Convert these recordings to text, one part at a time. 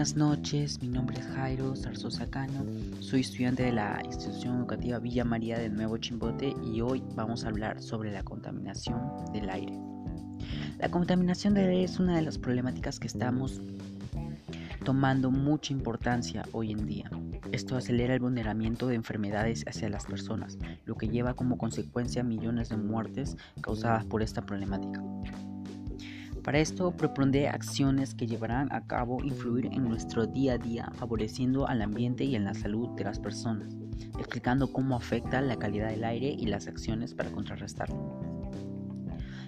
buenas noches. Mi nombre es Jairo Zarzosa Cano. Soy estudiante de la institución educativa Villa María del Nuevo Chimbote y hoy vamos a hablar sobre la contaminación del aire. La contaminación del aire es una de las problemáticas que estamos tomando mucha importancia hoy en día. Esto acelera el vulneramiento de enfermedades hacia las personas, lo que lleva como consecuencia millones de muertes causadas por esta problemática. Para esto propondré acciones que llevarán a cabo influir en nuestro día a día, favoreciendo al ambiente y en la salud de las personas, explicando cómo afecta la calidad del aire y las acciones para contrarrestarlo.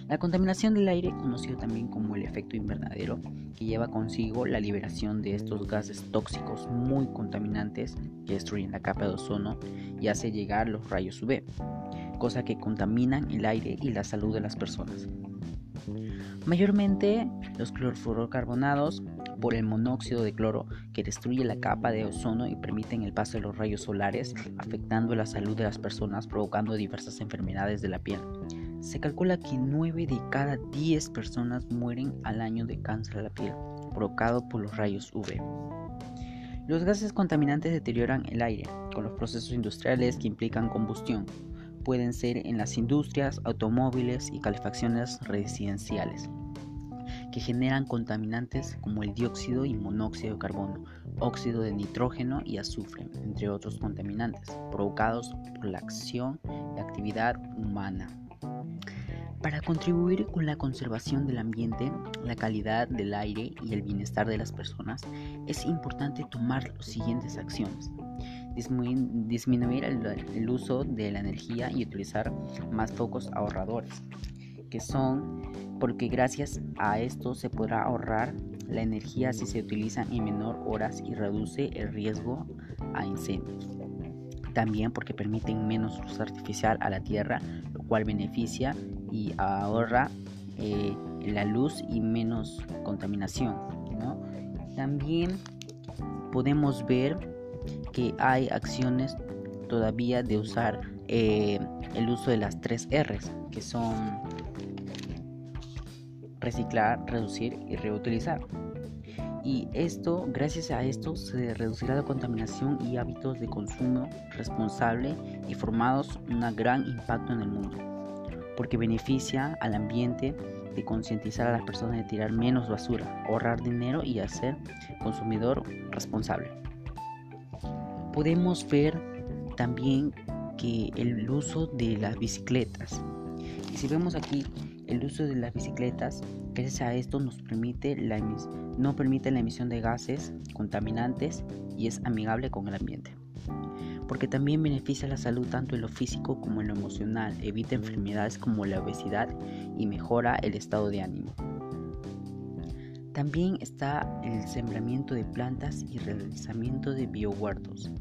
La contaminación del aire, conocido también como el efecto invernadero, que lleva consigo la liberación de estos gases tóxicos muy contaminantes que destruyen la capa de ozono y hace llegar los rayos UV, cosa que contaminan el aire y la salud de las personas. Mayormente los clorofluorocarbonados por el monóxido de cloro que destruye la capa de ozono y permiten el paso de los rayos solares, afectando la salud de las personas, provocando diversas enfermedades de la piel. Se calcula que 9 de cada 10 personas mueren al año de cáncer de la piel, provocado por los rayos UV. Los gases contaminantes deterioran el aire con los procesos industriales que implican combustión, pueden ser en las industrias, automóviles y calefacciones residenciales, que generan contaminantes como el dióxido y monóxido de carbono, óxido de nitrógeno y azufre, entre otros contaminantes, provocados por la acción y actividad humana. Para contribuir con la conservación del ambiente, la calidad del aire y el bienestar de las personas, es importante tomar las siguientes acciones disminuir el, uso de la energía y utilizar más focos ahorradores, que son porque gracias a esto se podrá ahorrar la energía si se utiliza en menor horas y reduce el riesgo a incendios. También porque permiten menos luz artificial a la tierra, lo cual beneficia y ahorra eh, la luz y menos contaminación. También podemos ver que hay acciones todavía de usar eh, el uso de las tres R's, que son reciclar, reducir y reutilizar. Y esto, gracias a esto, se reducirá la contaminación y hábitos de consumo responsable y formados un gran impacto en el mundo, porque beneficia al ambiente de concientizar a las personas de tirar menos basura, ahorrar dinero y hacer consumidor responsable podemos ver también que el uso de las bicicletas. Y si vemos aquí el uso de las bicicletas, gracias a esto nos permite la no permite la emisión de gases contaminantes y es amigable con el ambiente. Porque también beneficia la salud tanto en lo físico como en lo emocional, evita enfermedades como la obesidad y mejora el estado de ánimo. También está el sembramiento de plantas y realizamiento de biohuertos.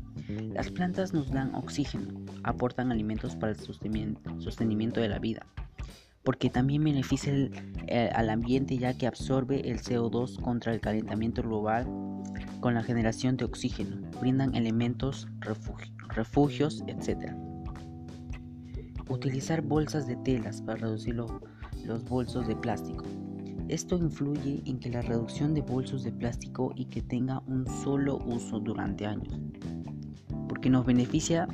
Las plantas nos dan oxígeno, aportan alimentos para el sostenimiento de la vida, porque también beneficia eh, al ambiente ya que absorbe el CO2 contra el calentamiento global con la generación de oxígeno, brindan elementos, refugios, etc. Utilizar bolsas de telas para reducir los bolsos de plástico. Esto influye en que la reducción de bolsos de plástico y que tenga un solo uso durante años, porque nos beneficia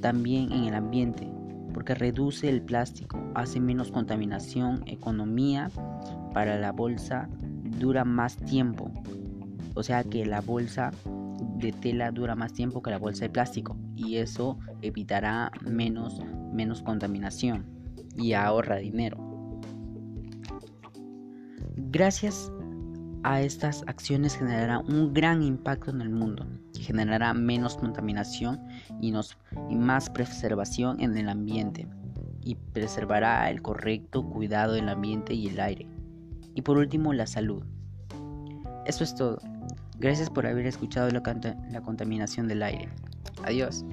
también en el ambiente, porque reduce el plástico, hace menos contaminación, economía para la bolsa dura más tiempo, o sea que la bolsa de tela dura más tiempo que la bolsa de plástico y eso evitará menos, menos contaminación y ahorra dinero. Gracias a estas acciones generará un gran impacto en el mundo, generará menos contaminación y, más preservación en el ambiente y preservará el correcto cuidado del ambiente y el aire. Y por último, la salud. Eso es todo. Gracias por haber escuchado la contaminación del aire. Adiós.